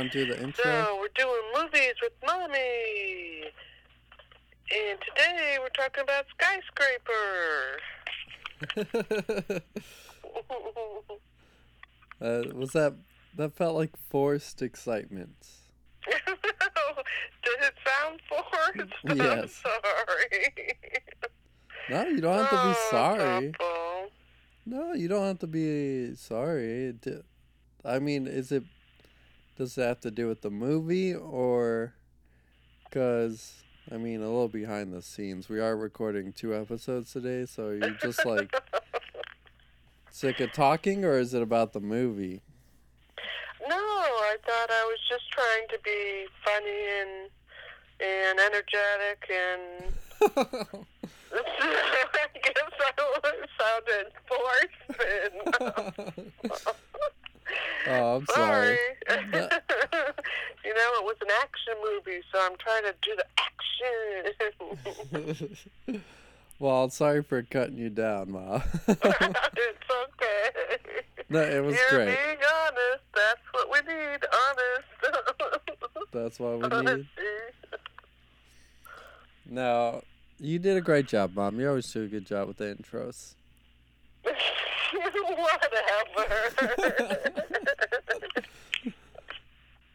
want to do the intro? So we're doing movies with mommy, and today we're talking about skyscraper. uh, was that that felt like forced excitement? Did it sound forced? Yes. I'm sorry. No, you don't have to be Oh, sorry. Papa. No, you don't have to be sorry. I mean, is it? Does it have to do with the movie or? Cause I mean, a little behind the scenes. We are recording two episodes today, so are you just like sick of talking, or is it about the movie? No, I thought I was just trying to be funny and and energetic and I guess I sounded forced. oh, I'm sorry. Sorry. you know, it was an action movie, so I'm trying to do the action. well, sorry for cutting you down, Ma. it's okay. no, it was You're great. being honest. That's what we need. Honest. That's what we need. Now, you did a great job, Mom. You always do a good job with the intros. Whatever.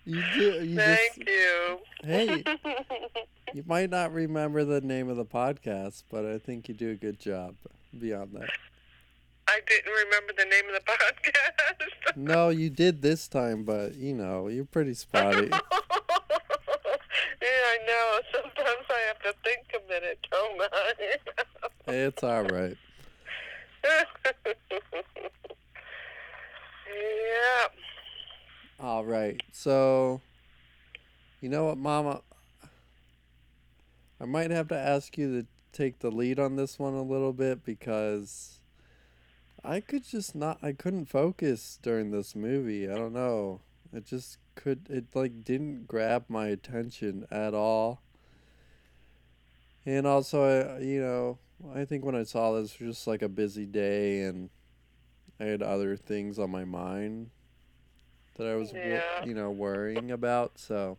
You do. You Thank just. you. Hey, you might not remember the name of the podcast, but I think you do a good job. Beyond that, I didn't remember the name of the podcast. no, you did this time, but you know you're pretty spotty. yeah, I know. Sometimes I have to think a minute, don't I? it's all right. Yeah. All right. So, you know what, Mama? I might have to ask you to take the lead on this one a little bit because I could just not, I couldn't focus during this movie. I don't know. It just could, it like didn't grab my attention at all. And also, you know, I think when I saw this, it was just like a busy day and I had other things on my mind that I was, Yeah. you know, worrying about. So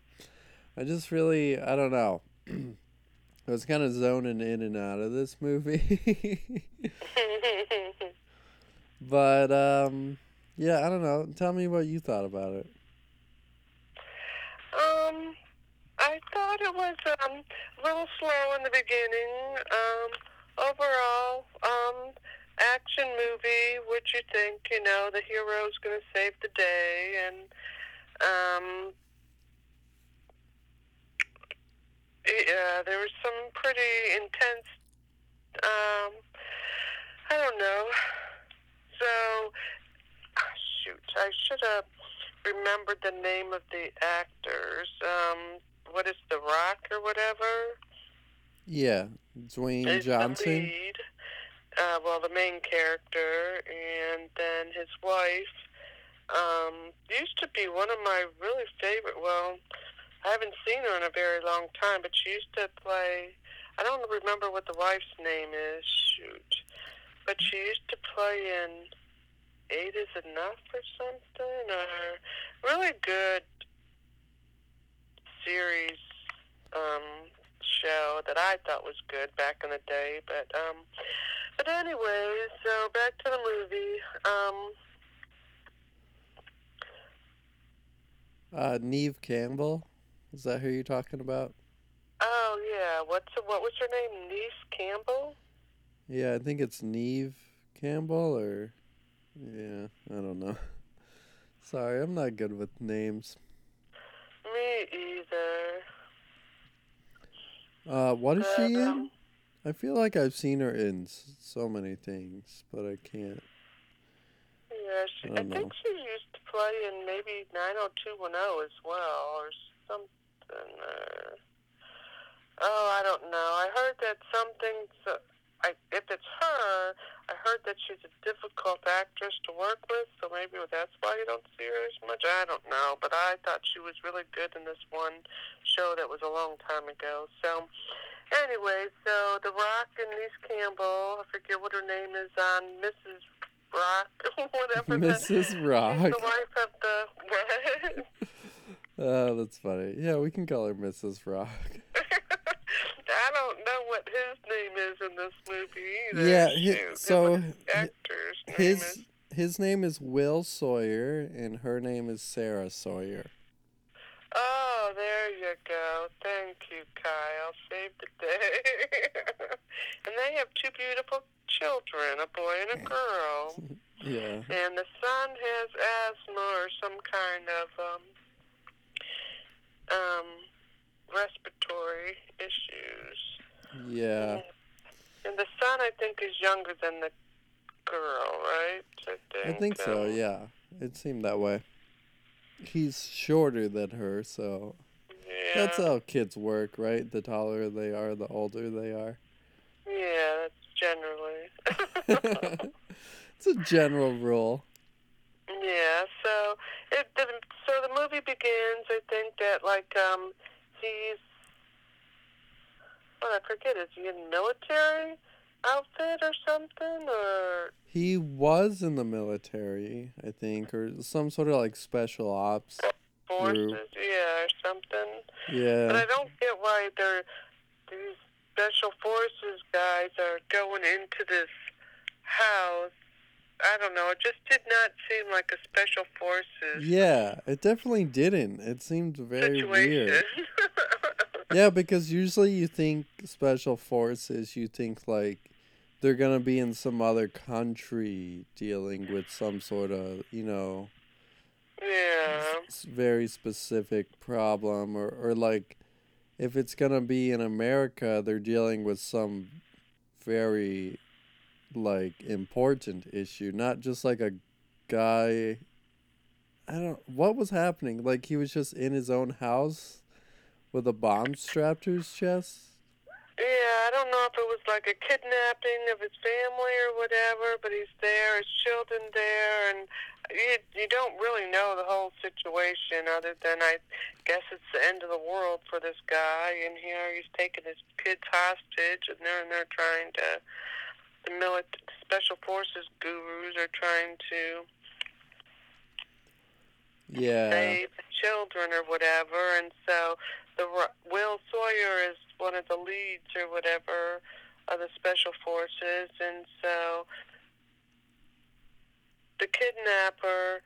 I just really, I don't know. I was kind of zoning in and out of this movie. but, um, yeah, I don't know. Tell me what you thought about it. um, I thought it was um a little slow in the beginning. Um, overall, um, action movie. What you think? You know, the hero's going to save the day, and um, yeah, there was some pretty intense. Um, I don't know. So, shoot, I should have remembered the name of the actors. Um, what is The Rock or whatever? Yeah, Dwayne is the Johnson. lead. Uh, well, the main character, and then his wife. Um, used to be one of my really favorite. Well, I haven't seen her in a very long time, but she used to play. I don't remember what the wife's name is. Shoot, but she used to play in Eight Is Enough or something, or really good series um, show that I thought was good back in the day. But um, but anyway, so back to the movie. Um, Uh, Neve Campbell. Is that who you're talking about? oh yeah, what's what was her name? Neve Campbell. Yeah, I think it's Neve Campbell or yeah, I don't know. Sorry, I'm not good with names. Me either. Uh, what is she in? um, I feel like I've seen her in so many things, but I can't. Yeah, she, I I, think she used to play in maybe 90210 as well, or something. Uh, oh, I don't know. I heard that something. I, if it's her, I heard that she's a difficult actress to work with, so maybe that's why you don't see her as much. I don't know, but I thought she was really good in this one show that was a long time ago. So, anyway, so The Rock and Niece Campbell, I forget what her name is um, on Mrs. Rock, whatever. Mrs. Rock. The wife of the? Oh, that's funny. Yeah, we can call her Mrs. Rock. I don't know what his name is in this movie either. Yeah, Shoot, so what hi- name His is. his name is Will Sawyer, and her name is Sarah Sawyer. Oh, there you go. Thank you, Kyle. Saved the day. and they have two beautiful children, a boy and a girl. Yeah. And the son has asthma or some kind of um, um, respiratory issues. Yeah. And the son, I think, is younger than the girl, right? I I think, think so, um, yeah. It seemed that way. He's shorter than her, so Yeah. that's how kids work, right? The taller they are, the older they are. Yeah, that's generally. it's a general rule. Yeah, so it the, so the movie begins. I think that like um he's well, I forget. Is he in military outfit or something or He was in the military, I think, or some sort of like special ops. forces? Yeah, or something. Yeah but I don't get why they're these special forces guys are going into this house. I don't know. It just did not seem like a special forces Yeah, it definitely didn't. It seemed very situation. weird. Yeah, because usually you think special forces, you think like they're gonna be in some other country dealing with some sort of, you know, yeah. s- very specific problem, or or like if it's gonna be in America, they're dealing with some very like important issue, not just like a guy. I don't. What was happening? Like he was just in his own house with a bomb strapped to his chest. Yeah, I don't know if it was like a kidnapping of his family or whatever, but he's there, his children there, and you, you don't really know the whole situation other than I guess it's the end of the world for this guy, and here he's taking his kids hostage, and they're, and they're trying to, the milit- special forces gurus are trying to Yeah. save the children or whatever, and so the Will Sawyer is one of the leads or whatever of the special forces, and so the kidnapper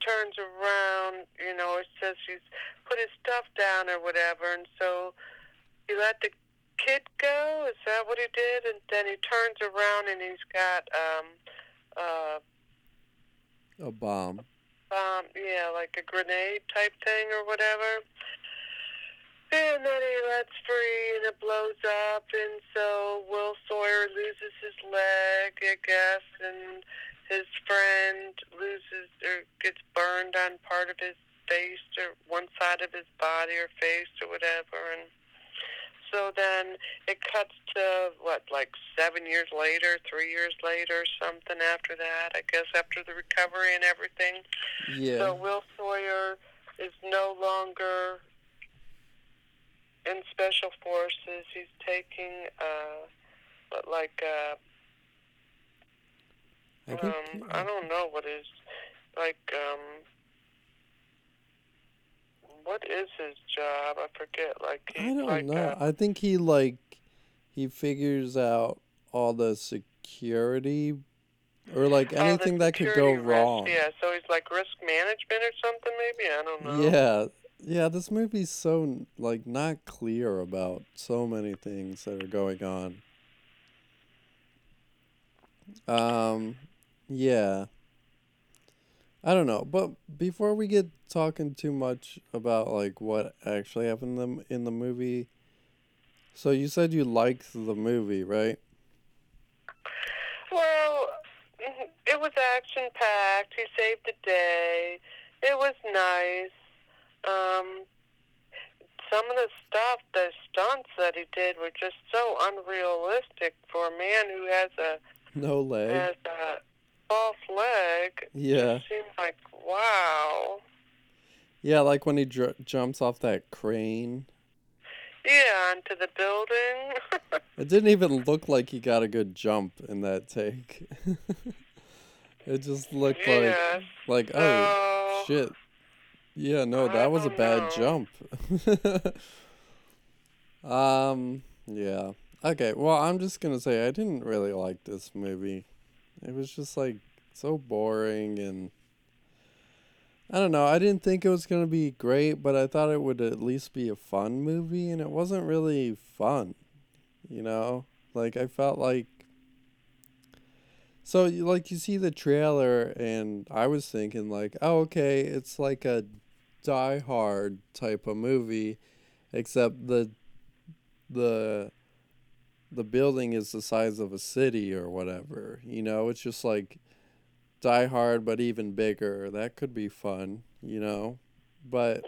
turns around, you know, it says he's put his stuff down or whatever, and so he let the kid go. Is that what he did? And then he turns around and he's got um uh A bomb. um, yeah, like a grenade type thing or whatever. And then he lets free and it blows up and so Will Sawyer loses his leg, I guess, and his friend loses or gets burned on part of his face or one side of his body or face or whatever and so then it cuts to what, like seven years later, three years later, something after that, I guess after the recovery and everything. Yeah. So Will Sawyer is no longer in special forces. He's taking uh what, like uh I think. um I don't know what is like um what is his job? I forget. Like I don't like know. uh, I think he like he figures out all the security or like anything that could go risk. wrong. Yeah, so he's like risk management or something maybe. I don't know. Yeah. Yeah, this movie's so like not clear about so many things that are going on. Um yeah. I don't know, but before we get talking too much about like what actually happened in the, in the movie, so you said you liked the movie, right? Well, mhm, it was action packed. He saved the day. It was nice. Um, some of the stuff, the stunts that he did were just so unrealistic for a man who has a No leg. has a false leg. Yeah. It seemed like wow. Yeah, like when he dr- jumps off that crane. Yeah, onto the building. It didn't even look like he got a good jump in that take. it just looked like like oh So, shit. Yeah, no, I that was a bad know. jump. um, yeah. Okay, well, I'm just gonna say I didn't really like this movie. It was just like so boring and I don't know. I didn't think it was gonna be great, but I thought it would at least be a fun movie, and it wasn't really fun. You know, like I felt like. So like you see the trailer, and I was thinking like, oh okay, it's like a Die Hard type of movie, except the the the building is the size of a city or whatever. You know, it's just like Die Hard, but even bigger. That could be fun, you know. But.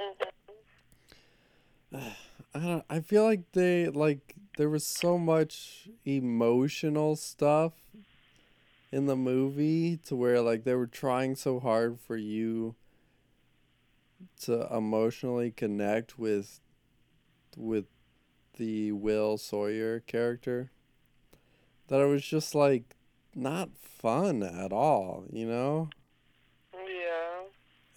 I don't. I feel like they like there was so much emotional stuff in the movie to where like they were trying so hard for you to emotionally connect with with the Will Sawyer character that it was just like not fun at all, you know? Yeah.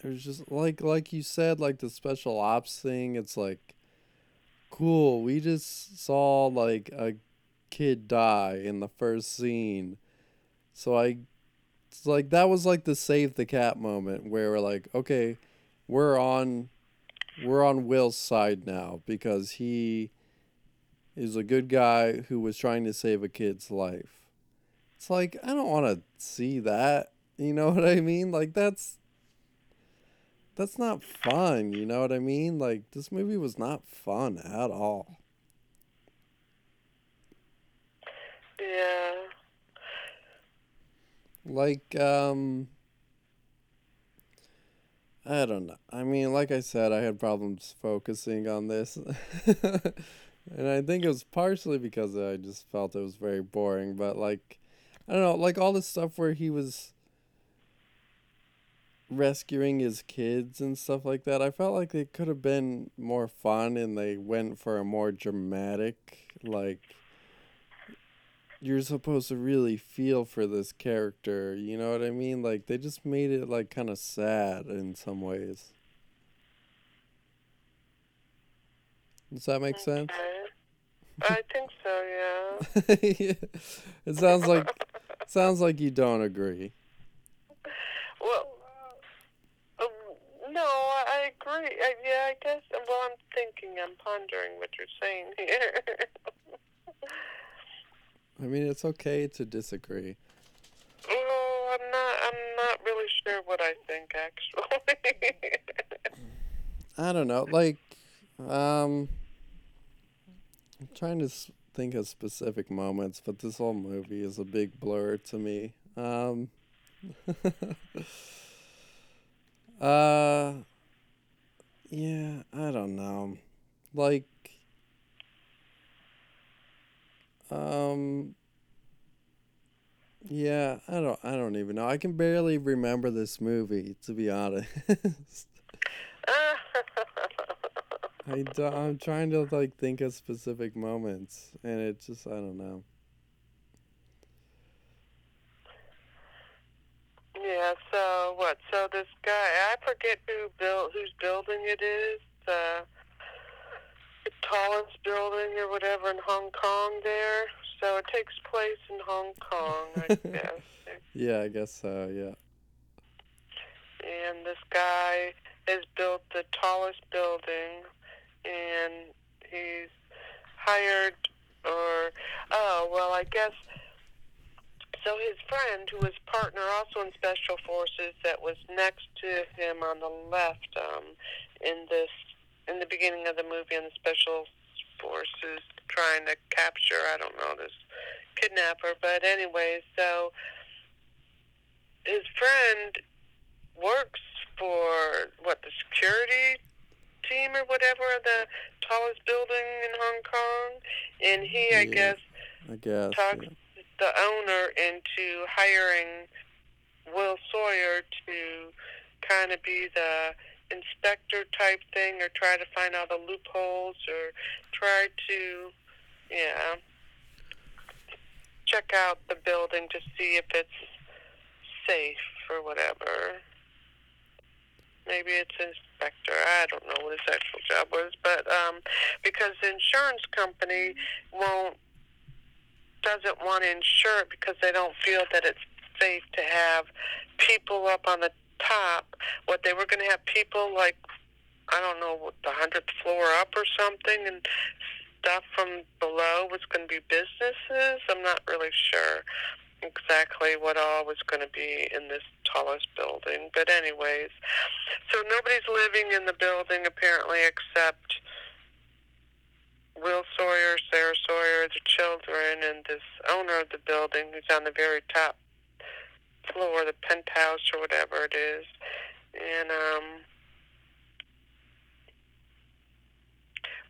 It was just like like you said, like the special ops thing, it's like cool, we just saw like a kid die in the first scene. So I it's like that was like the save the cat moment where we're like, okay, we're on we're on Will's side now because he is a good guy who was trying to save a kid's life. It's like I don't want to see that. You know what I mean? Like that's that's not fun, you know what I mean? Like this movie was not fun at all. Yeah. Like um I don't know. I mean, like I said, I had problems focusing on this. and I think it was partially because I just felt it was very boring, but like I don't know, like all the stuff where he was rescuing his kids and stuff like that. I felt like it could have been more fun and they went for a more dramatic like you're supposed to really feel for this character, you know what I mean? Like they just made it like kind of sad in some ways. Does that make sense? I think so, yeah. it sounds like sounds like you don't agree. Well, uh, no, I I agree. I, yeah, I guess. Well, I'm thinking, I'm pondering what you're saying here. I mean, it's okay to disagree. oh, I'm not. I'm not really sure what I think actually. I don't know. Like, um, I'm trying to think of specific moments, but this whole movie is a big blur to me. Um, uh, yeah, I don't know. Like, um, yeah, I don't, I don't even know. I can barely remember this movie, to be honest. I do, I'm trying to like think of specific moments, and it just I don't know. yeah. So what? So this guy, I forget who built, whose building it is. The, the tallest building or whatever in Hong Kong. There. So it takes place in Hong Kong, I guess. Yeah, I guess so. Yeah. and this guy has built the tallest building and he's hired or oh well i guess so his friend who was partner also in special forces that was next to him on the left um in this in the beginning of the movie on the special forces trying to capture i don't know this kidnapper but anyway so his friend works for what the security team or whatever the tallest building in Hong Kong, and he, I guess, I guess. talks yeah. the owner into hiring Will Sawyer to kind of be the inspector type thing or try to find all the loopholes or try to, yeah, check out the building to see if it's safe or whatever. Maybe it's inspector. I don't know what his actual job was, but um, because the insurance company won't doesn't want to insure it because they don't feel that it's safe to have people up on the top. What they were going to have people like I don't know the hundredth floor up or something, and stuff from below was going to be businesses. I'm not really sure exactly what all was going to be in this tallest building. But anyways, so nobody's living in the building apparently except Will Sawyer, Sarah Sawyer, the children, and this owner of the building who's on the very top floor, the penthouse or whatever it is. And um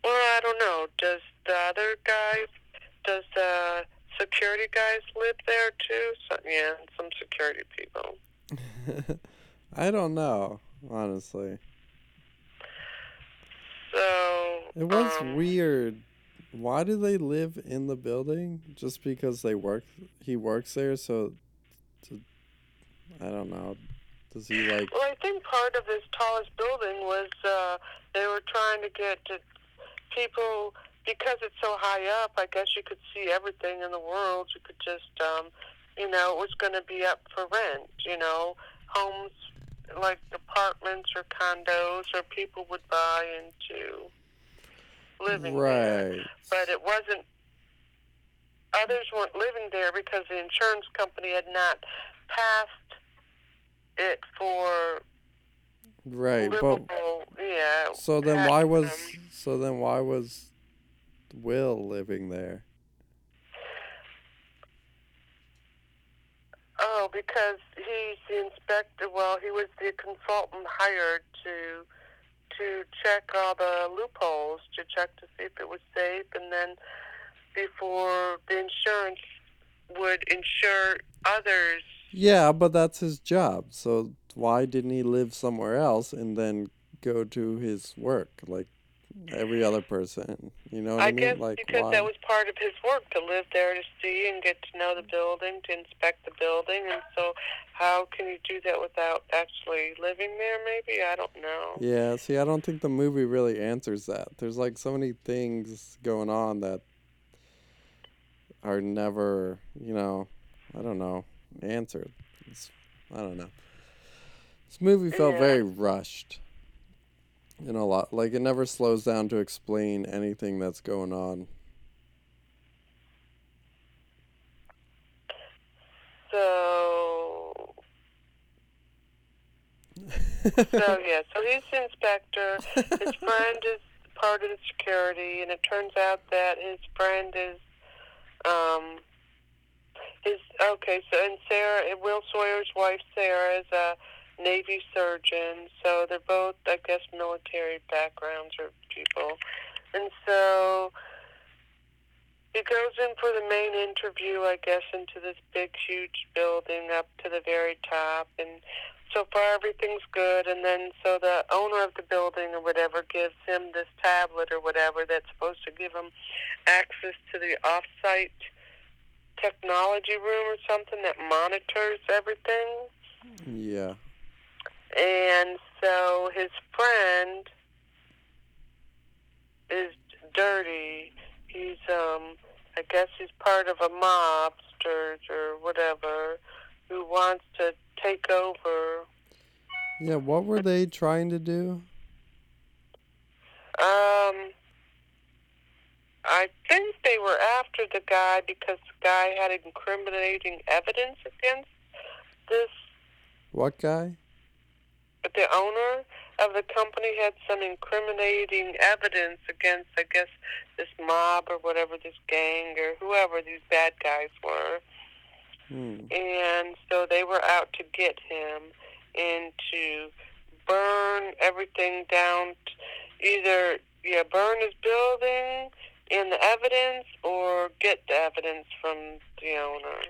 well, I don't know. Does the other guys does the security guys live there too? So, yeah, some security people. I don't know, honestly. So It was um, weird. Why do they live in the building? Just because they work he works there so to, I don't know. Does he like Well, I think part of this tallest building was uh, they were trying to get to people because it's so high up. I guess you could see everything in the world. You could just, um, you know, it was going to be up for rent. You know, homes like apartments or condos, or people would buy into living there. Right. But it wasn't. Others weren't living there because the insurance company had not passed it for Right. But yeah. so then why was them. so then why was Will living there? Oh, because he's the inspector. Well, he was the consultant hired to to check all the loopholes, to check to see if it was safe, and then before the insurance would insure others. Yeah, but that's his job. So why didn't he live somewhere else and then go to his work like every other person? You know what I, I mean? guess like because why? that was part of his work to live there to see and get to know the building, to inspect the building, and so how can you do that without actually living there? Maybe I don't know. Yeah, see, I don't think the movie really answers that. There's like so many things going on that are never, you know, I don't know, answered. It's, I don't know. This movie felt Yeah. very rushed. In a lot, like it never slows down to explain anything that's going on. So So yeah, so he's the inspector. His friend is part of the security, and it turns out that his friend is, um, his okay. So and Sarah, Will Sawyer's wife Sarah is a Navy surgeon. So they're both, I guess, military backgrounds or people, and so. He goes in for the main interview, I guess, into this big, huge building up to the very top, and so far everything's good and then so the owner of the building or whatever gives him this tablet or whatever that's supposed to give him access to the off-site technology room or something that monitors everything Yeah. And so his friend is dirty he's um i guess he's part of a mobster or whatever who wants to take over Yeah, what were they trying to do? Um, I think they were after the guy because the guy had incriminating evidence against this. What guy? But the owner of the company had some incriminating evidence against, I guess, this mob or whatever, this gang or whoever these bad guys were. Hmm. And so they were out to get him and to burn everything down. t- Either, yeah, burn his building in the evidence or get the evidence from the owner.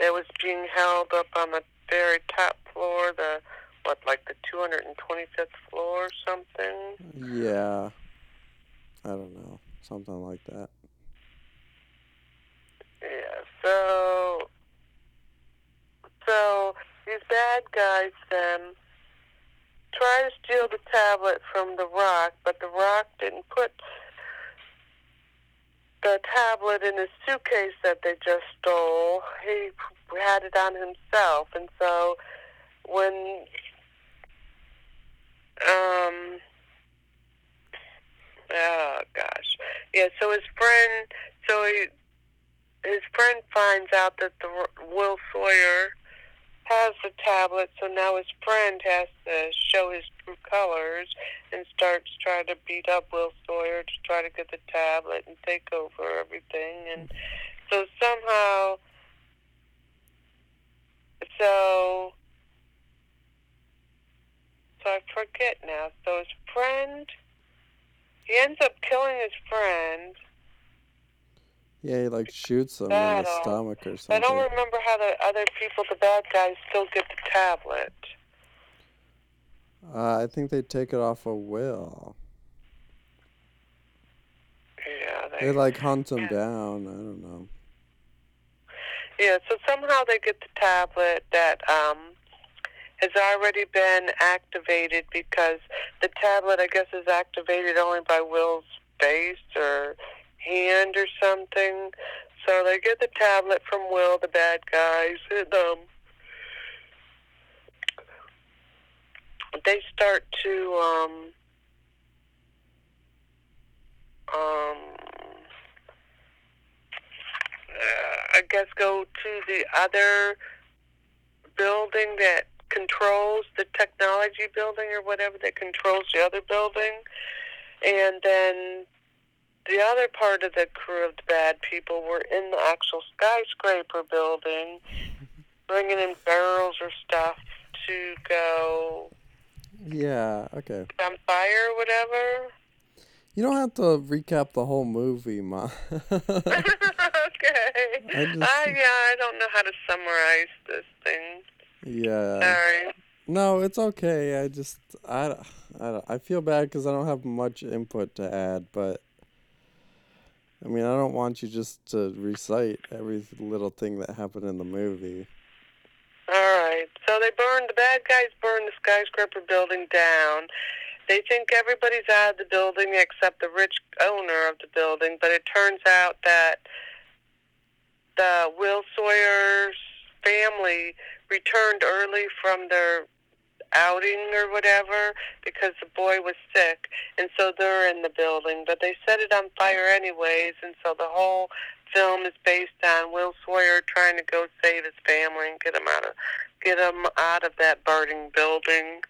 It was being held up on the very top floor, the what, like the 225th floor or something. Yeah. I don't know. Something like that. Yeah. So, so these bad guys then try to steal the tablet from the Rock, but the Rock didn't put the tablet in his suitcase that they just stole. He had it on himself, and so when um oh gosh yeah so his friend so he his friend finds out that the will sawyer has the tablet so now his friend has to show his true colors and starts trying to beat up will sawyer to try to get the tablet and take over everything and so somehow so so I forget now. So his friend, he ends up killing his friend. Yeah, he like shoots him in the stomach or something. I don't remember how the other people, the bad guys, still get the tablet. Uh, I think they take it off of Will. Yeah, They they, like hunt him down. I don't know. yeah. So somehow they get the tablet that um has already been activated because the tablet, I guess, is activated only by Will's face or hand or something. So they get the tablet from Will, the bad guys, and um, they start to um, um, uh, I guess go to the other building that controls the technology building or whatever that controls the other building. And then the other part of the crew of the bad people were in the actual skyscraper building, bringing in barrels or stuff to go Yeah. Okay. on fire or whatever. You don't have to recap the whole movie, ma. okay. I just- Uh, yeah, I don't know how to summarize this thing. yeah. Sorry. No, it's okay. I just I I, I feel bad because I don't have much input to add, but I mean I don't want you just to recite every little thing that happened in the movie. All right. So they burned the bad guys burned the skyscraper building down. They think everybody's out of the building except the rich owner of the building, but it turns out that the Will Sawyer's family returned early from their outing or whatever because the boy was sick and so they're in the building. But they set it on fire anyways and so the whole film is based on Will Sawyer trying to go save his family and get him out of get him out of that burning building.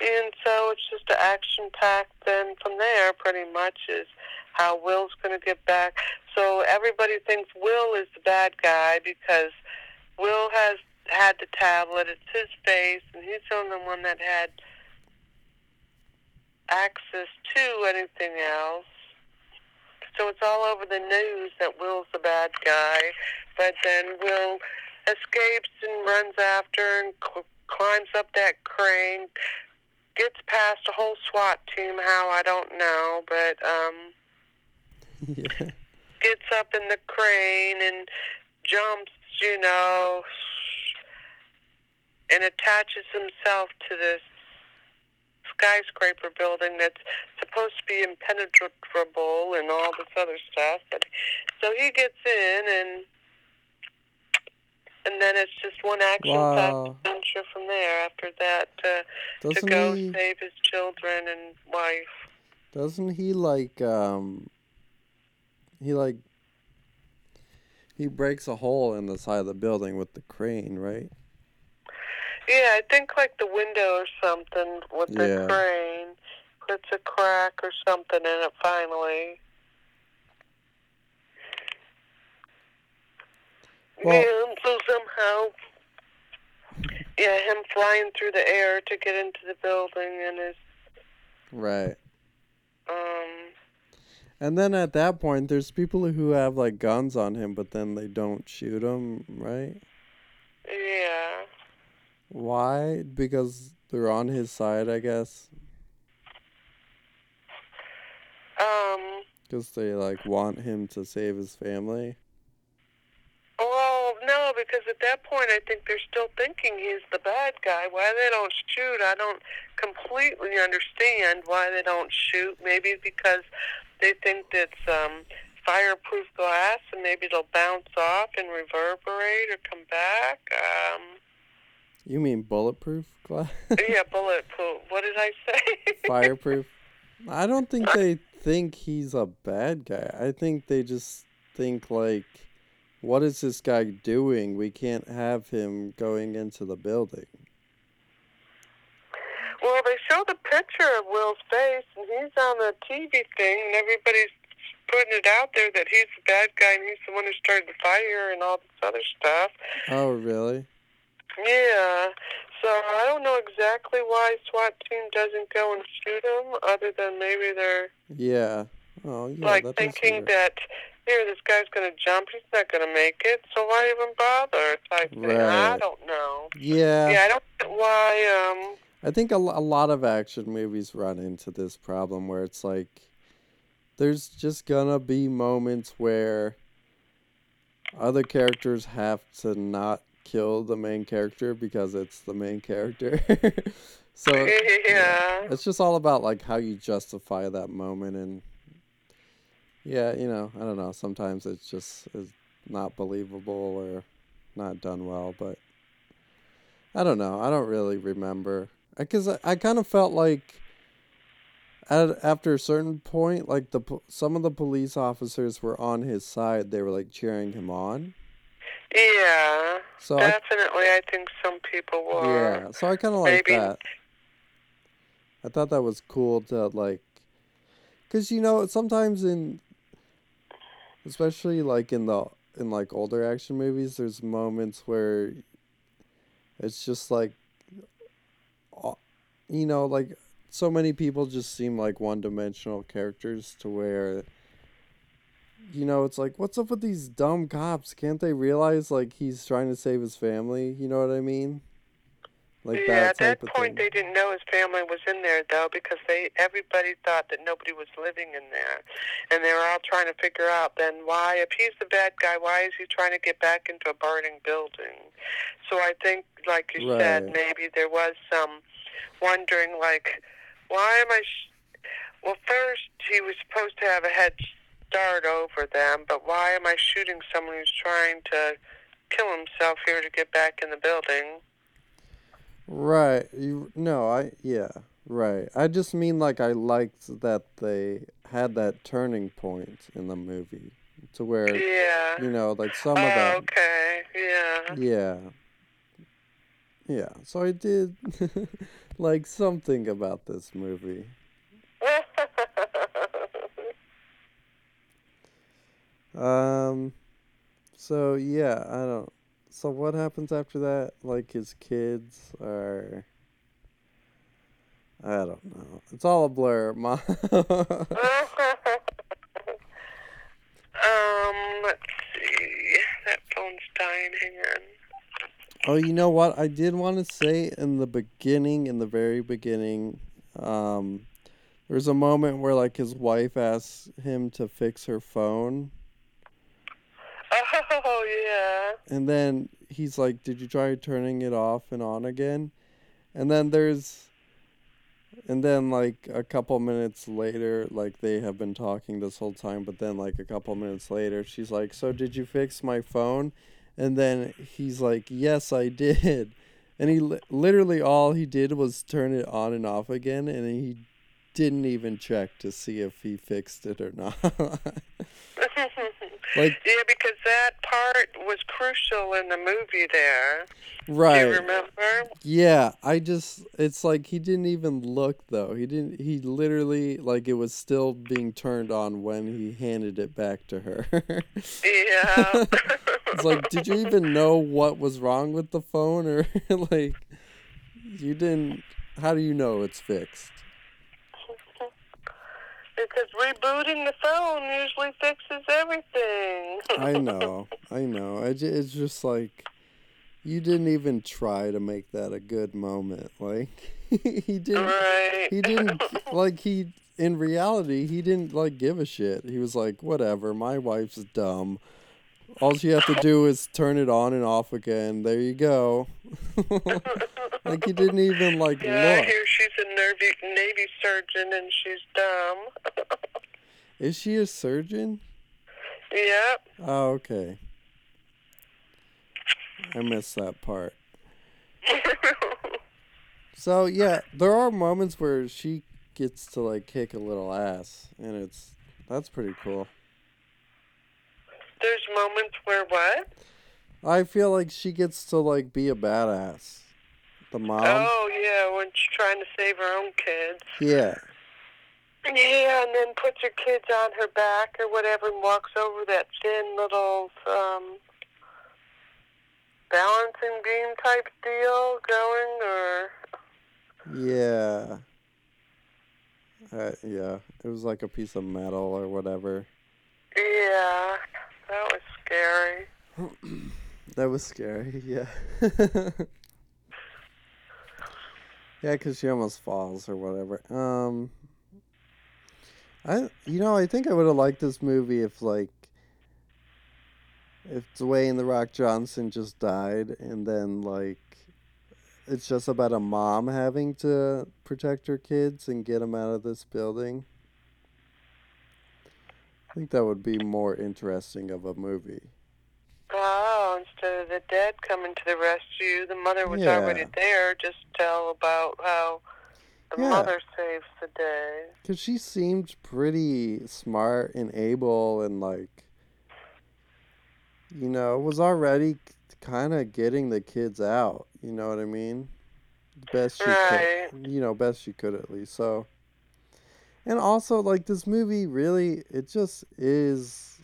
And so it's just an action packed then from there pretty much is how Will's going to get back. So everybody thinks Will is the bad guy because Will has had the tablet. It's his face, and he's the only one that had access to anything else. So it's all over the news that Will's the bad guy. But then Will escapes and runs after and cl- climbs up that crane, gets past a whole SWAT team. How I don't know, but um, yeah. gets up in the crane and jumps, you know, and attaches himself to this skyscraper building that's supposed to be impenetrable and all this other stuff. But so he gets in and and then it's just one action Wow. adventure from there after that uh, to go he save his children and wife. doesn't he like um he like he breaks a hole in the side of the building with the crane, right? Yeah, I think like the window or something with the Yeah. crane puts a crack or something in it finally. Well- yeah, so somehow, yeah, him flying through the air to get into the building and his Right. um. And then at that point, there's people who have like guns on him, but then they don't shoot him, right? Yeah. Why? Because they're on his side, I guess. Um. Because they like want him to save his family. Well, no, because at that point, I think they're still thinking he's the bad guy. Why they don't shoot, I don't completely understand why they don't shoot. Maybe because they think it's um, fireproof glass, and maybe it'll bounce off and reverberate or come back. Um, You mean bulletproof glass? yeah, bulletproof. What did I say? Fireproof? I don't think they think he's a bad guy. I think they just think like, what is this guy doing? We can't have him going into the building. Well, they show the picture of Will's face, and he's on the TV thing, and everybody's putting it out there that he's the bad guy and he's the one who started the fire and all this other stuff. Oh, really? Yeah. So I don't know exactly why SWAT team doesn't go and shoot him, other than maybe they're Yeah. Oh, yeah. like that thinking that here this guy's going to jump, he's not going to make it, so why even bother? Type thing. I don't know. Yeah. Yeah, I don't get why. Um. I think a, a lot of action movies run into this problem where it's like there's just gonna be moments where other characters have to not kill the main character because it's the main character. so Yeah. it's just all about like how you justify that moment and yeah, you know, I don't know, sometimes it's just is not believable or not done well, but I don't know. I don't really remember because I, I kind of felt like at after a certain point, like the some of the police officers were on his side. They were like cheering him on. Yeah. So Definitely, I think some people will. yeah, so I kind of like that. I thought that was cool to like, cause you know sometimes in, especially like in the in like older action movies, there's moments where it's just like, you know, like so many people just seem like one dimensional characters to where. You know, it's like, what's up with these dumb cops? Can't they realize like he's trying to save his family? You know what I mean? Like yeah, that at that point thing. they didn't know his family was in there though, because they everybody thought that nobody was living in there, and they were all trying to figure out then why, if he's the bad guy, why is he trying to get back into a burning building? So I think, like you said, maybe there was some wondering, like, why am I? Sh- well, first he was supposed to have a head start over them, but why am I shooting someone who's trying to kill himself here to get back in the building? Right. You no, I yeah, right. I just mean like I liked that they had that turning point in the movie to where Yeah. you know, like some of oh, that okay. Yeah. yeah. Yeah. So I did like something about this movie. Um so yeah, I don't so what happens after that? Like his kids are I don't know. It's all a blur. Mom. um, let's see. That phone's dying. Hang on. oh, you know what? I did want to say in the beginning, in the very beginning, um, there's a moment where like his wife asks him to fix her phone, Oh, yeah. and then he's like, "Did you try turning it off and on again?" And then there's, and then like a couple minutes later, like they have been talking this whole time, but then like a couple minutes later, she's like, "So did you fix my phone?" And then he's like, "Yes, I did." And he li- literally all he did was turn it on and off again, and he didn't even check to see if he fixed it or not. like yeah, because that part was crucial in the movie there. right. Do you remember? Yeah, I just it's like he didn't even look though. He didn't he literally like it was still being turned on when he handed it back to her. Yeah. it's like did you even know what was wrong with the phone or like you didn't how do you know it's fixed? Because rebooting the phone usually fixes everything. I know, I know. It's just like you didn't even try to make that a good moment. Like he didn't. Right. He didn't like he. In reality, he didn't like give a shit. He was like, "Whatever, my wife's dumb. All you have to do is turn it on and off again. There you go." like he didn't even like yeah, I look. hear she's a Navy, Navy surgeon and she's dumb. Is she a surgeon? yep. Oh, okay. I missed that part. So yeah, there are moments where she gets to like kick a little ass, and it's that's pretty cool. There's moments where what? I feel like she gets to like be a badass. The mom. oh, yeah, when she's trying to save her own kids. Yeah. Yeah, and then puts her kids on her back or whatever and walks over that thin little um, balancing beam type deal going, or Yeah. Uh, yeah. It was like a piece of metal or whatever. yeah, that was scary. That was scary. Yeah. yeah, because she almost falls or whatever. Um. I you know I think I would have liked this movie if like if Dwayne the Rock Johnson just died and then like it's just about a mom having to protect her kids and get them out of this building. I think that would be more interesting of a movie. Oh, instead of the dad coming to the rescue, the mother was Yeah. already there. Just tell about how the Yeah. mother saves the day. Because she seemed pretty smart and able and, like, you know, was already kind of getting the kids out. You know what I mean? Best she Right. could. You know, best she could at least. So, and also, like, this movie really, it just is,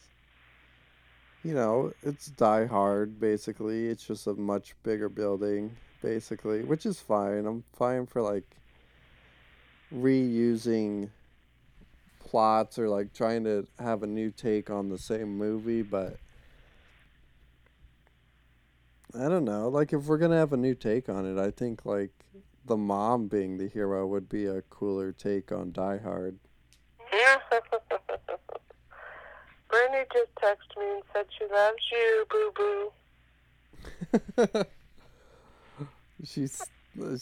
you know, it's Die Hard, basically. It's just a much bigger building, basically, which is fine. I'm fine for, like, reusing plots or like trying to have a new take on the same movie, but I don't know. Like if we're gonna have a new take on it, I think like the mom being the hero would be a cooler take on Die Hard. Yeah. Brittany just texted me and said she loves you, boo boo. She's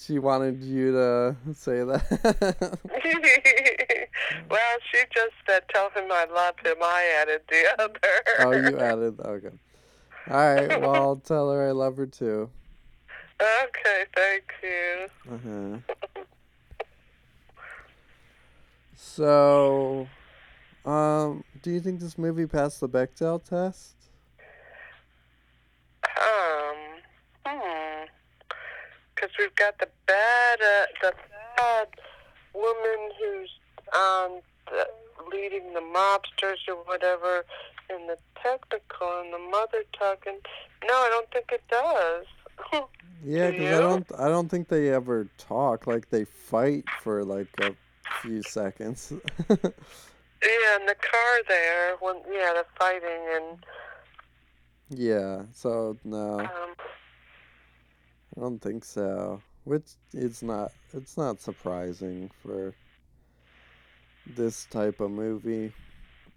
she wanted you to say that. well, she just said, tell him I love him. I added the other. oh, you added okay. All right. Well, I'll tell her I love her too. Okay, thank you. Uh-huh. So, um, do you think this movie passed the Bechdel test? Um, hmm. Because we've got the bad, uh, the bad woman who's um the, leading the mobsters or whatever, and the technical and the mother talking. No, I don't think it does. Yeah, because I don't, I don't think they ever talk. Like they fight for like a few seconds. yeah, in the car there, when yeah, the fighting and yeah. So no, um, I don't think so. Which it's not. It's not surprising for this type of movie.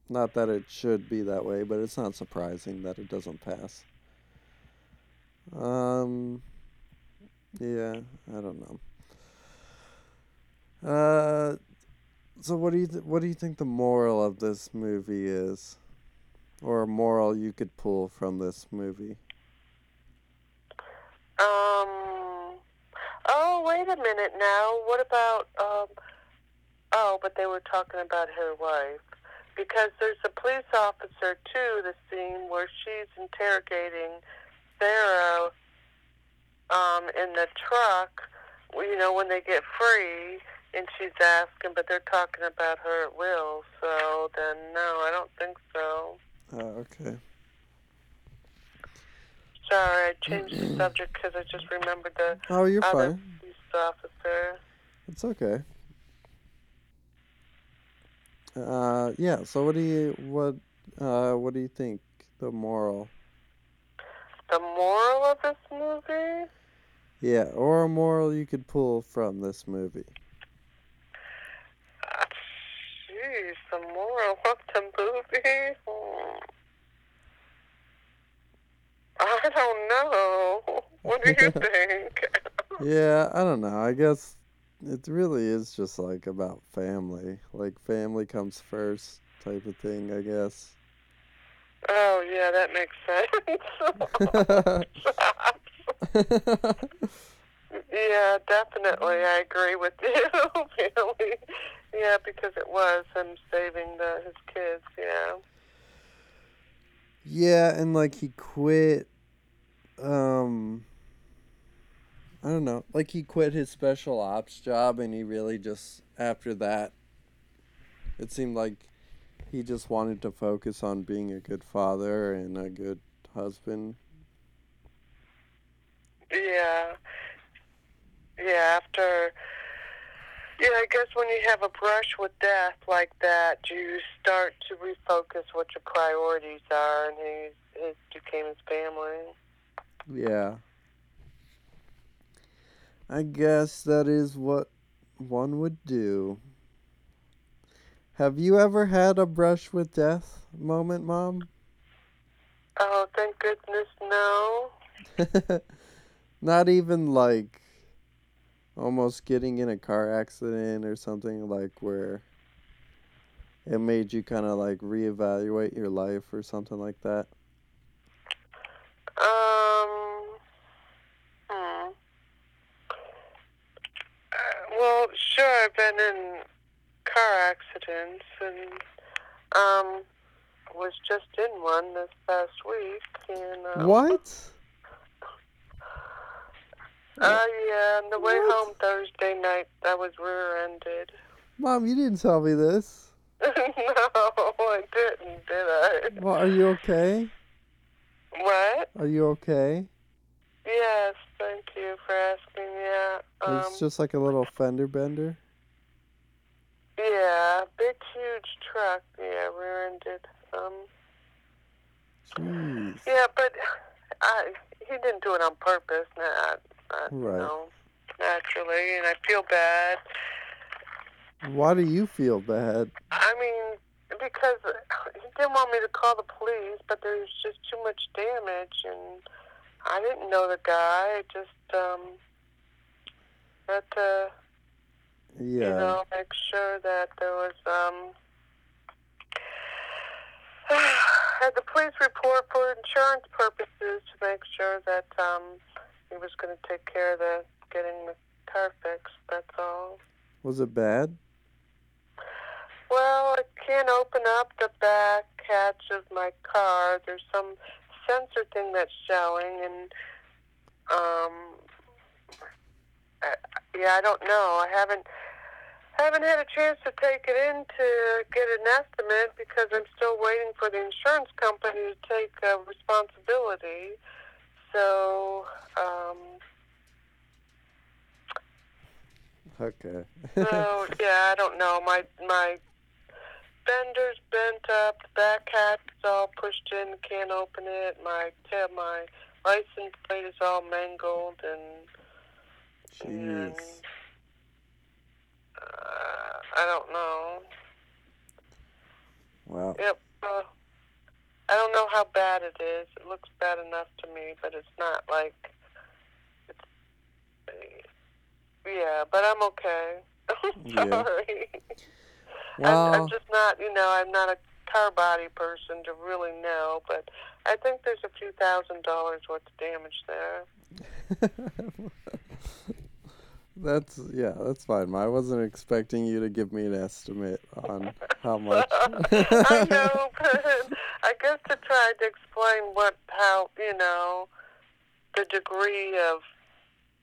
Not that it should be that way, but it's not surprising that it doesn't pass. Um, yeah, I don't know. Uh, so what do you th- what do you think the moral of this movie is, or a moral you could pull from this movie? Um. Oh, wait a minute now. What about um? Oh, but they were talking about her wife because there's a police officer too. The scene where she's interrogating Sarah um in the truck. You know when they get free. And she's asking, but they're talking about her at will. So then, no, I don't think so. Oh, okay. Sorry, I changed the subject because I just remembered the Oh, you're other fine. police officer. It's okay. Uh, yeah. So what do you what uh what do you think the moral? The moral of this movie? Yeah, or a moral you could pull from this movie. Jeez, the moral of the movie? Hmm. I don't know. What do you think? Yeah, I don't know. I guess it really is just like about family. Like family comes first type of thing, I guess. Oh, yeah, that makes sense. yeah, definitely. I agree with you. really. Yeah, because it was him saving the his kids, yeah. yeah, and like he quit um I don't know. Like he quit his special ops job and he really just after that it seemed like he just wanted to focus on being a good father and a good husband. Yeah. Yeah, after yeah, I guess when you have a brush with death like that, you start to refocus what your priorities are, and he it became his family. Yeah. I guess that is what one would do. Have you ever had a brush with death moment, Mom? Oh, thank goodness, no. Not even like almost getting in a car accident or something like where it made you kind of like reevaluate your life or something like that. Um. Hmm. Uh, well, sure, I've been in car accidents and um was just in one this past week. And uh, What? Uh, yeah, on the way What? home Thursday night, I was rear-ended. Mom, you didn't tell me this. no, I didn't, did I? Well, are you okay? What? Are you okay? Yes, thank you for asking. Yeah. Um, It's just like a little fender bender. Yeah, big, huge truck. Yeah, rear-ended. Um, Jeez. yeah, but I, he didn't do it on purpose. Not, not Right. know, naturally, and I feel bad. Why do you feel bad? I mean, because he didn't want me to call the police, but there's just too much damage, and I didn't know the guy. I just um had to, you know, make sure that there was um had the police report for insurance purposes to make sure that um he was going to take care of the getting the car fixed. That's all. Was it bad? Well, I can't open up the back hatch of my car. There's some sensor thing that's showing, and um, I, yeah, I don't know. I haven't haven't had a chance to take it in to get an estimate because I'm still waiting for the insurance company to take uh, responsibility. So, um, Okay. So yeah, I don't know. My my fender's bent up, the back hatch is all pushed in, can't open it. My tab, my license plate is all mangled, and and Jeez. uh, I don't know. Wow. Yep. Uh, I don't know how bad it is. It looks bad enough to me, but it's not like it's. Yeah, but I'm okay. Yeah. Sorry. I'm, Well, I'm just not, you know, I'm not a car body person to really know, but I think there's a few thousand dollars worth of damage there. that's yeah, that's fine. I wasn't expecting you to give me an estimate on how much. I know, but I guess to try to explain what, how, you know, the degree of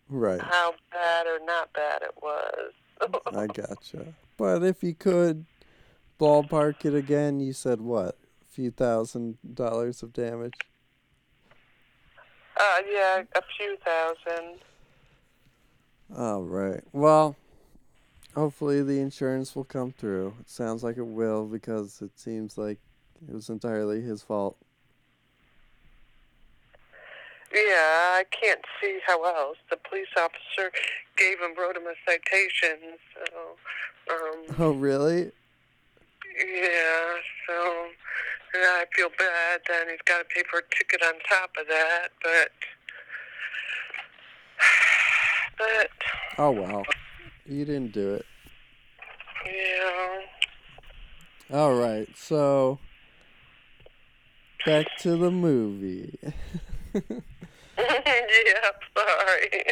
right. how bad or not bad it was. I gotcha. But if you could ballpark it again, you said what? A few thousand dollars of damage? uh, yeah, a few thousand. All right. Well, hopefully the insurance will come through. It sounds like it will because it seems like it was entirely his fault. Yeah, I can't see how else. The police officer gave him, wrote him a citation, so, um, Oh, really? yeah, so, and I feel bad then he's got to pay for a ticket on top of that, but, but, Oh, well. You didn't do it. yeah. All right, so back to the movie. yeah, sorry.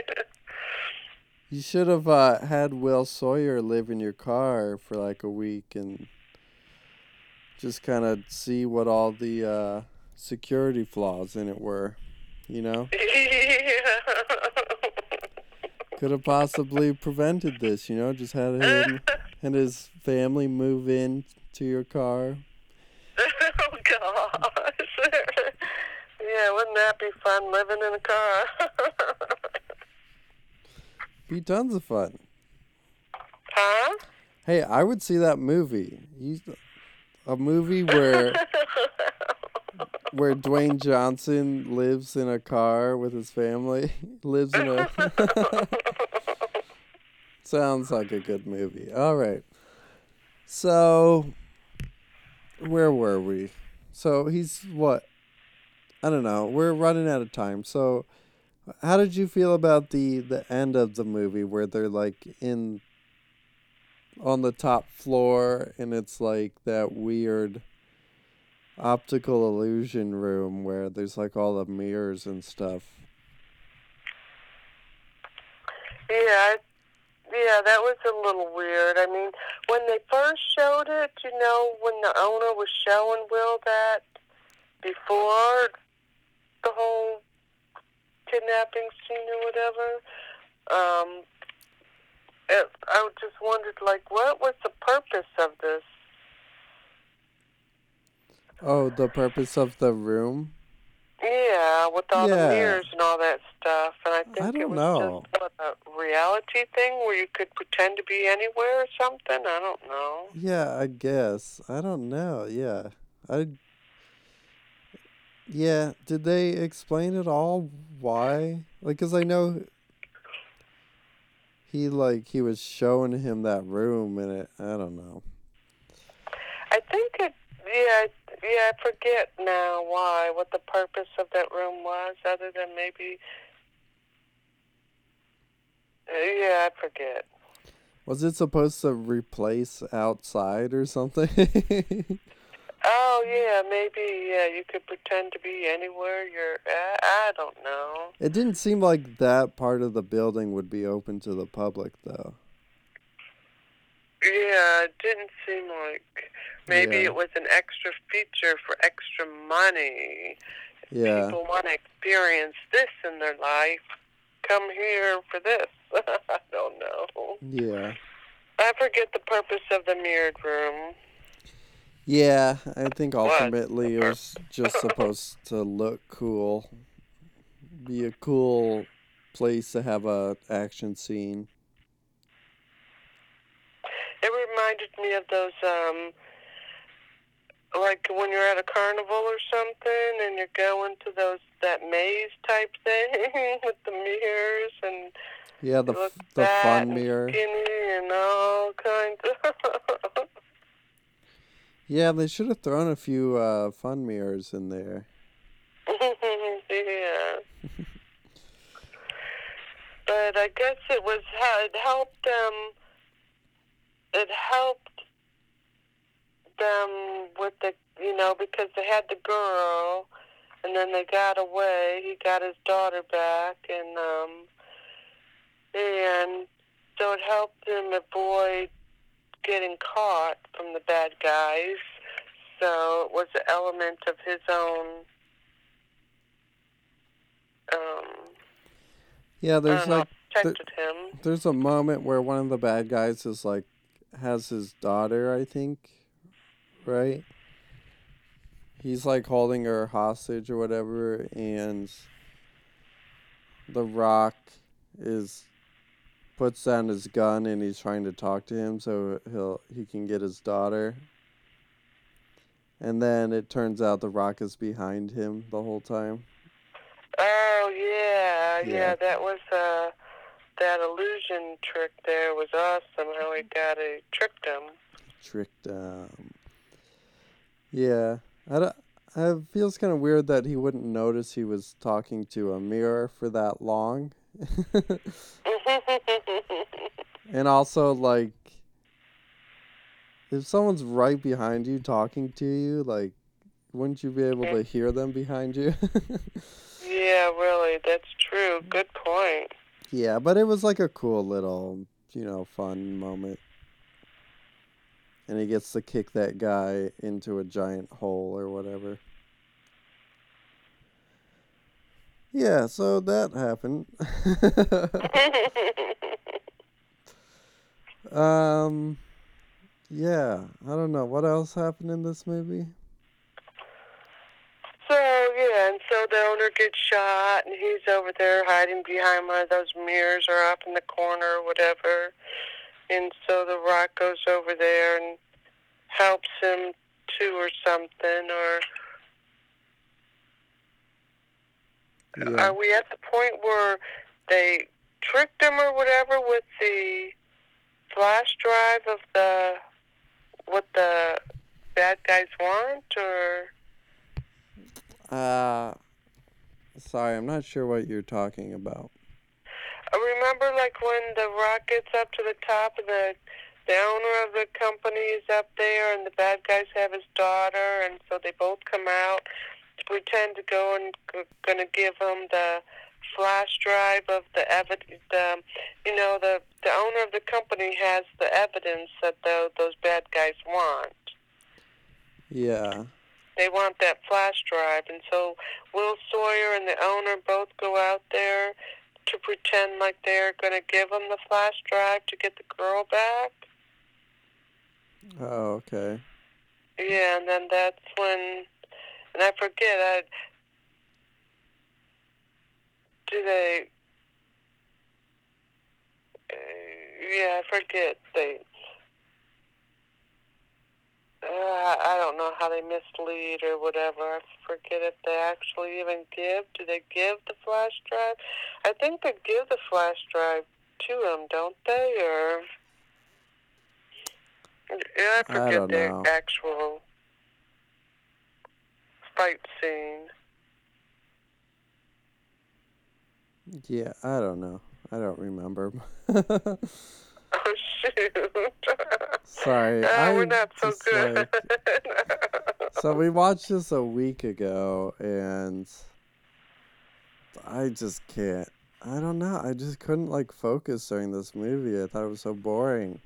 you should have uh, had Will Sawyer live in your car for like a week and just kind of see what all the uh, security flaws in it were. You know. could have possibly prevented this. You know, just had him and his family move in to your car. oh gosh. yeah, wouldn't that be fun living in a car? Be tons of fun. huh? Hey, I would see that movie. You, a movie where where Dwayne Johnson lives in a car with his family. lives in a Sounds like a good movie. All right. So where were we? So he's what? I don't know. We're running out of time. So how did you feel about the the end of the movie where they're like in on the top floor and it's like that weird optical illusion room where there's like all the mirrors and stuff. Yeah, yeah, that was a little weird. I mean, when they first showed it, you know, when the owner was showing Will that before the whole kidnapping scene or whatever, um, it, I just wondered, like, what was the purpose of this? Oh, the purpose of the room? Yeah, with all Yeah. the mirrors and all that stuff, and I think I it don't was know. just what, a reality thing where you could pretend to be anywhere or something. I don't know. Yeah, I guess. I don't know. Yeah. I Yeah, did they explain at all why? Like cuz I know he like he was showing him that room and it I don't know. I think it. Yeah, yeah. I forget now why, what the purpose of that room was, other than maybe. Yeah, I forget. Was it supposed to replace outside or something? Oh yeah, maybe. Yeah, you could pretend to be anywhere you're at. I don't know. it didn't seem like that part of the building would be open to the public though. Yeah, it didn't seem like. Maybe Yeah. it was an extra feature for extra money. Yeah. People want to experience this in their life. Come here for this. I don't know. Yeah. I forget the purpose of the mirrored room. Yeah, I think ultimately it was just supposed to look cool. Be a cool place to have a action scene. It reminded me of those, um, like when you're at a carnival or something, and you're going to those that maze type thing with the mirrors and Yeah, the the fun mirror. skinny and all kinds of. Yeah, they should have thrown a few uh, fun mirrors in there. yeah. but I guess it was it helped them. It helped them with the you know because they had the girl, and then they got away. He got his daughter back, and um, and so it helped him avoid getting caught from the bad guys. So it was an element of his own. Um, Yeah, there's like there's a moment where one of the bad guys is like has his daughter, I think, right? He's like holding her hostage or whatever, and The Rock is puts down his gun and he's trying to talk to him so he'll he can get his daughter. And then it turns out the rock is behind him the whole time. Oh yeah, yeah, Yeah. that was uh that illusion trick there was awesome how he got it tricked him. Tricked him. Yeah. I don't, it feels kind of weird that he wouldn't notice he was talking to a mirror for that long. And also like if someone's right behind you talking to you, like wouldn't you be able to mm. hear them behind you? yeah, really, that's true. Good point. yeah, but it was like a cool little, you know, fun moment. And he gets to kick that guy into a giant hole or whatever. Yeah, so that happened. um yeah, I don't know what else happened in this movie. So yeah, and so the owner gets shot, and he's over there hiding behind one of those mirrors or up in the corner or whatever. And so the Rock goes over there and helps him too, or something. Or Yeah. are we at the point where they tricked him or whatever with the flash drive of the what the bad guys want, or? Uh sorry, I'm not sure what you're talking about. I remember like when the rock gets up to the top and the the owner of the company is up there and the bad guys have his daughter and so they both come out pretend to go and g- gonna give him the flash drive of the evidence the you know the the owner of the company has the evidence that the, those bad guys want Yeah. they want that flash drive and so will sawyer and the owner both go out there to pretend like they're going to give him the flash drive to get the girl back Oh, okay. yeah and then that's when and i forget i do they uh, yeah i forget they uh, I don't know how they mislead or whatever. I forget if they actually even give. Do they give the flash drive? I think they give the flash drive to them, don't they? Or yeah, I I forget don't the know. actual fight scene. Yeah, I don't know. I don't remember. Oh shoot! Sorry, Ah, we're I'm not so good. like- so we watched this a week ago, and I just can't. I don't know. I just couldn't like focus during this movie. I thought it was so boring.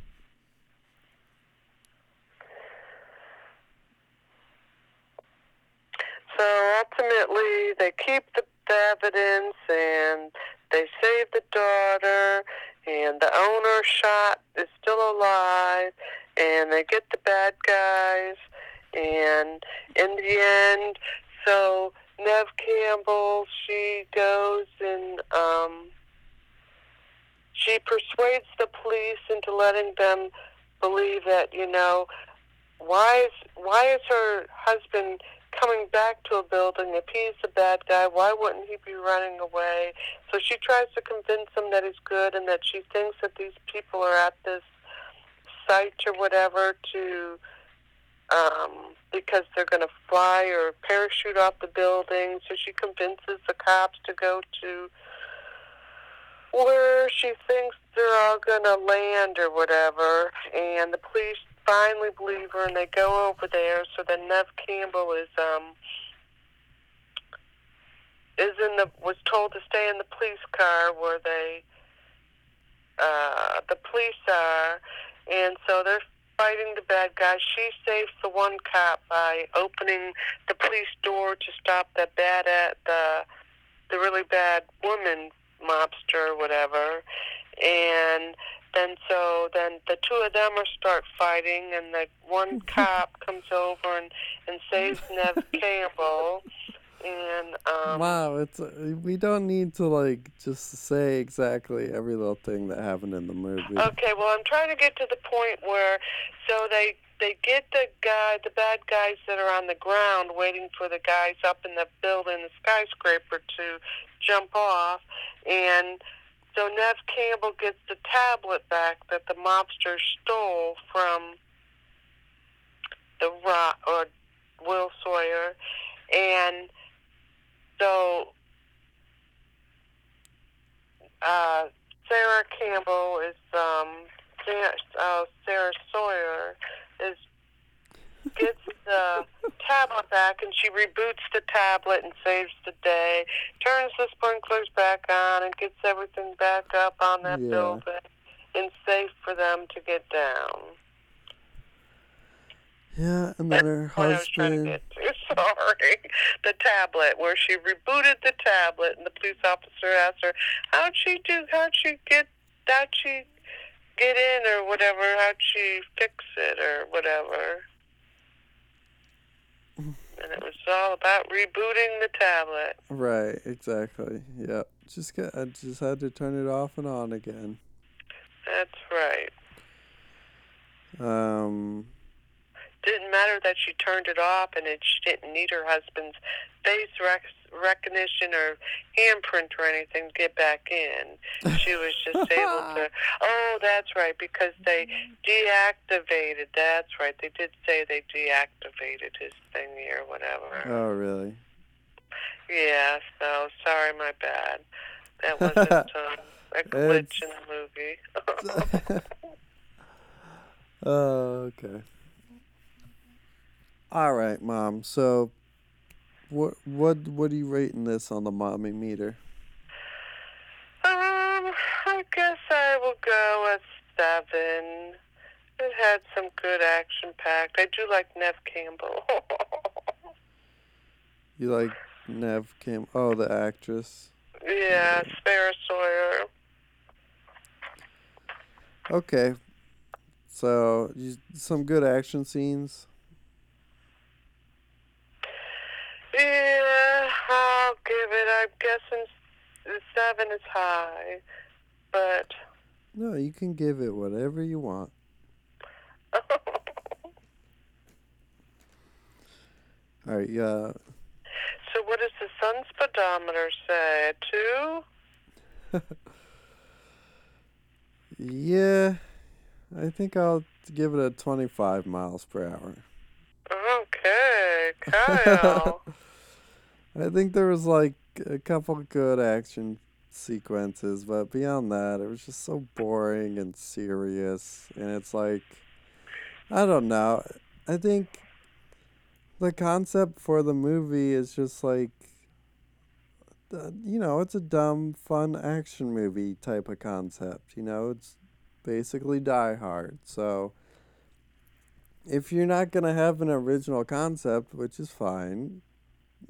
So ultimately, they keep the, the evidence and they save the daughter, and the owner shot is still alive, and they get the bad guys, and in the end, so Neve Campbell, she goes and um, she persuades the police into letting them believe that you know why is why is her husband coming back to a building if he's the bad guy why wouldn't he be running away? So she tries to convince him that he's good and that she thinks that these people are at this site or whatever to um because they're going to fly or parachute off the building. So she convinces the cops to go to where she thinks they're all going to land or whatever. And the police finally believe her and they go over there so then Neve Campbell is um is in the was told to stay in the police car where they uh the police are and so they're fighting the bad guy. She saves the one cop by opening the police door to stop the bad at the the really bad woman mobster or whatever. And then so then the two of them are start fighting and the one cop comes over and, and saves Neve Campbell And um, wow, it's uh, we don't need to like just say exactly every little thing that happened in the movie. Okay, well, I'm trying to get to the point where, so they they get the guy, the bad guys that are on the ground, waiting for the guys up in the building, the skyscraper, to jump off, and so Neve Campbell gets the tablet back that the mobster stole from the rock or Will Sawyer, and so uh, Sarah Campbell is um, Sarah, uh, Sarah Sawyer is gets the tablet back and she reboots the tablet and saves the day, turns the sprinklers back on and gets everything back up on that Yeah. building and safe for them to get down. Yeah, and then her What I was trying to husband. get to. Sorry. The tablet, where she rebooted the tablet, and the police officer asked her, "How'd she do? How'd she get? How'd she get in, or whatever? How'd she fix it, or whatever?" And it was all about rebooting the tablet. Right, exactly. Yep. Just get, I just had to turn it off and on again. That's right. Um. Didn't matter that she turned it off, and it, she didn't need her husband's face rec- recognition or handprint or anything to get back in. She was just able to. Oh, that's right, because they deactivated. That's right. They did say they deactivated his thingy or whatever. Oh, really? Yeah. So sorry, my bad. That wasn't um, a glitch It's- in the movie. Oh, okay. All right, mom. So, what what what are you rating this on the mommy meter? Um, I guess I will go with seven. It had some good action packed. I do like Neve Campbell. You like Nev Kim? Oh, the actress. yeah, Sarah Sawyer. Okay. So, you, some good action scenes. Yeah, I'll give it. I'm guessing seven is high, but No, you can give it whatever you want. All right. Yeah. so what does the son speedometer say? Two? Yeah. I think I'll give it a 25 miles per hour. Okay, Kyle. I think there was like a couple good action sequences, but beyond that, it was just so boring and serious. And it's like, I don't know. I think the concept for the movie is just like, uh, you know, it's a dumb, fun action movie type of concept. You know, it's basically Die Hard. So if you're not going to have an original concept, which is fine,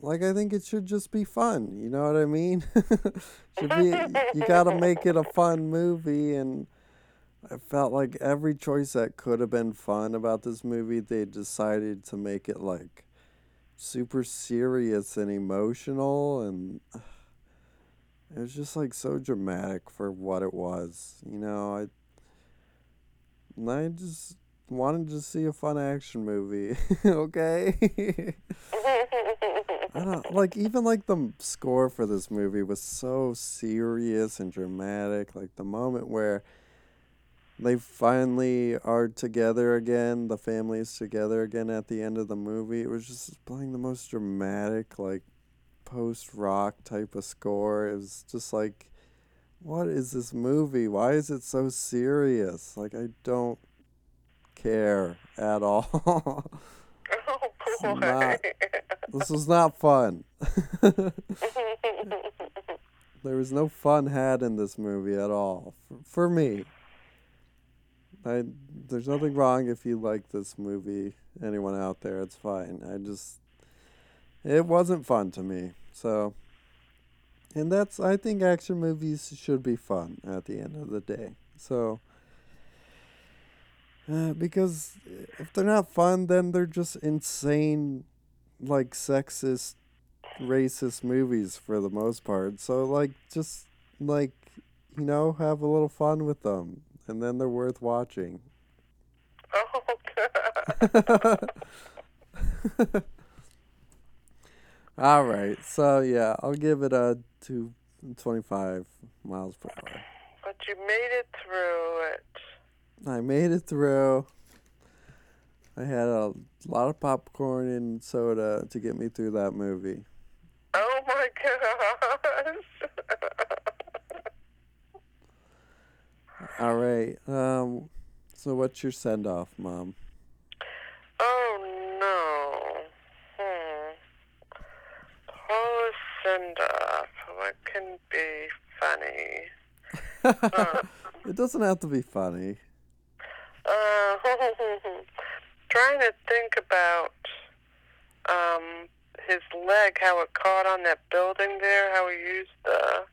like I think it should just be fun. You know what I mean? should be you got to make it a fun movie and I felt like every choice that could have been fun about this movie, they decided to make it like super serious and emotional and it was just like so dramatic for what it was. You know, I I just wanted to see a fun action movie. okay? I don't like even like the score for this movie was so serious and dramatic. Like the moment where they finally are together again, the family is together again at the end of the movie. It was just playing the most dramatic, like post rock type of score. It was just like, what is this movie? Why is it so serious? Like I don't care at all. boy. not- this was not fun. there was no fun had in this movie at all for, for me. I there's nothing wrong if you like this movie. Anyone out there, it's fine. I just it wasn't fun to me. So and that's I think action movies should be fun at the end of the day. So uh, because if they're not fun, then they're just insane, like sexist racist movies for the most part. So like just like you know, have a little fun with them and then they're worth watching. Oh, God. All right. So yeah, I'll give it a two twenty-five miles per hour. But you made it through it. I made it through. I had a lot of popcorn and soda to get me through that movie. Oh, my gosh. All right. Um so what's your send off, mom? oh, no. Hmm. Oh, send off. What can be funny? Huh. it doesn't have to be funny. Uh, trying to think about um, his leg, how it caught on that building there, how he used the.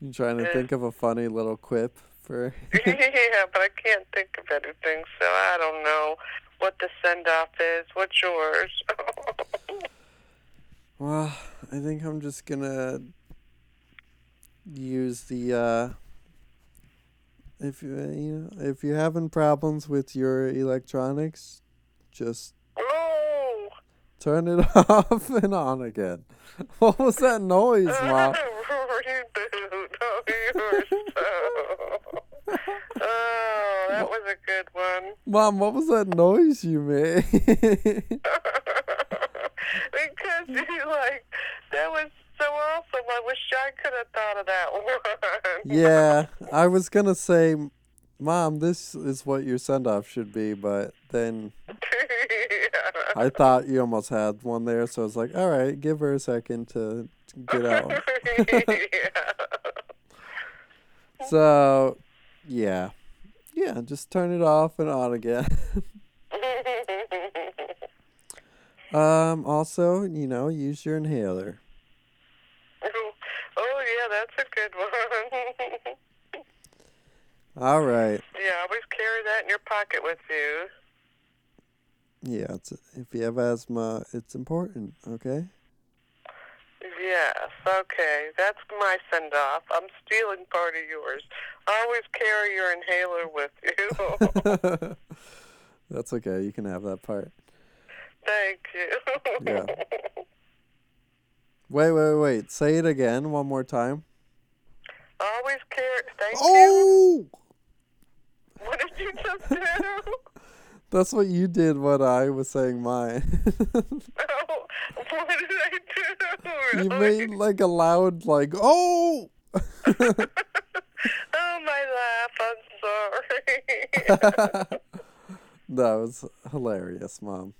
You trying to think of a funny little quip for yeah, but I can't think of anything, so I don't know what the send off is. What's yours? Well, I think I'm just gonna use the uh if you uh, you know if you're having problems with your electronics, just oh! turn it off and on again. What was that noise, mom? Reboot. You were so. Oh, that was a good one. Mom, what was that noise you made? because you like that was so awesome. I wish I could have thought of that one. yeah, I was gonna say, Mom, this is what your send off should be, but then I thought you almost had one there, so I was like, all right, give her a second to to get out. So, yeah. Yeah, just turn it off and on again. um, also, you know, use your inhaler. A good one. All right. yeah, always carry that in your pocket with you. Yeah, it's, if you have asthma, it's important, okay? Yes, okay. That's my send off. I'm stealing part of yours. Always carry your inhaler with you. That's okay. You can have that part. Thank you. Yeah. Wait, wait, wait. Say it again one more time. Always carry. Thank you. Oh! What did you just do? That's what you did when I was saying mine. Oh, what did I do? you made like a loud, like, oh! Oh, my laugh. I'm sorry. that was hilarious, Mom.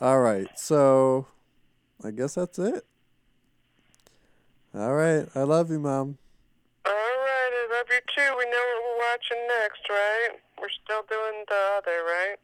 All right, so I guess that's it. All right, I love you, Mom. All right, I love you too. We know what we're watching next, right? We're still doing the other, right?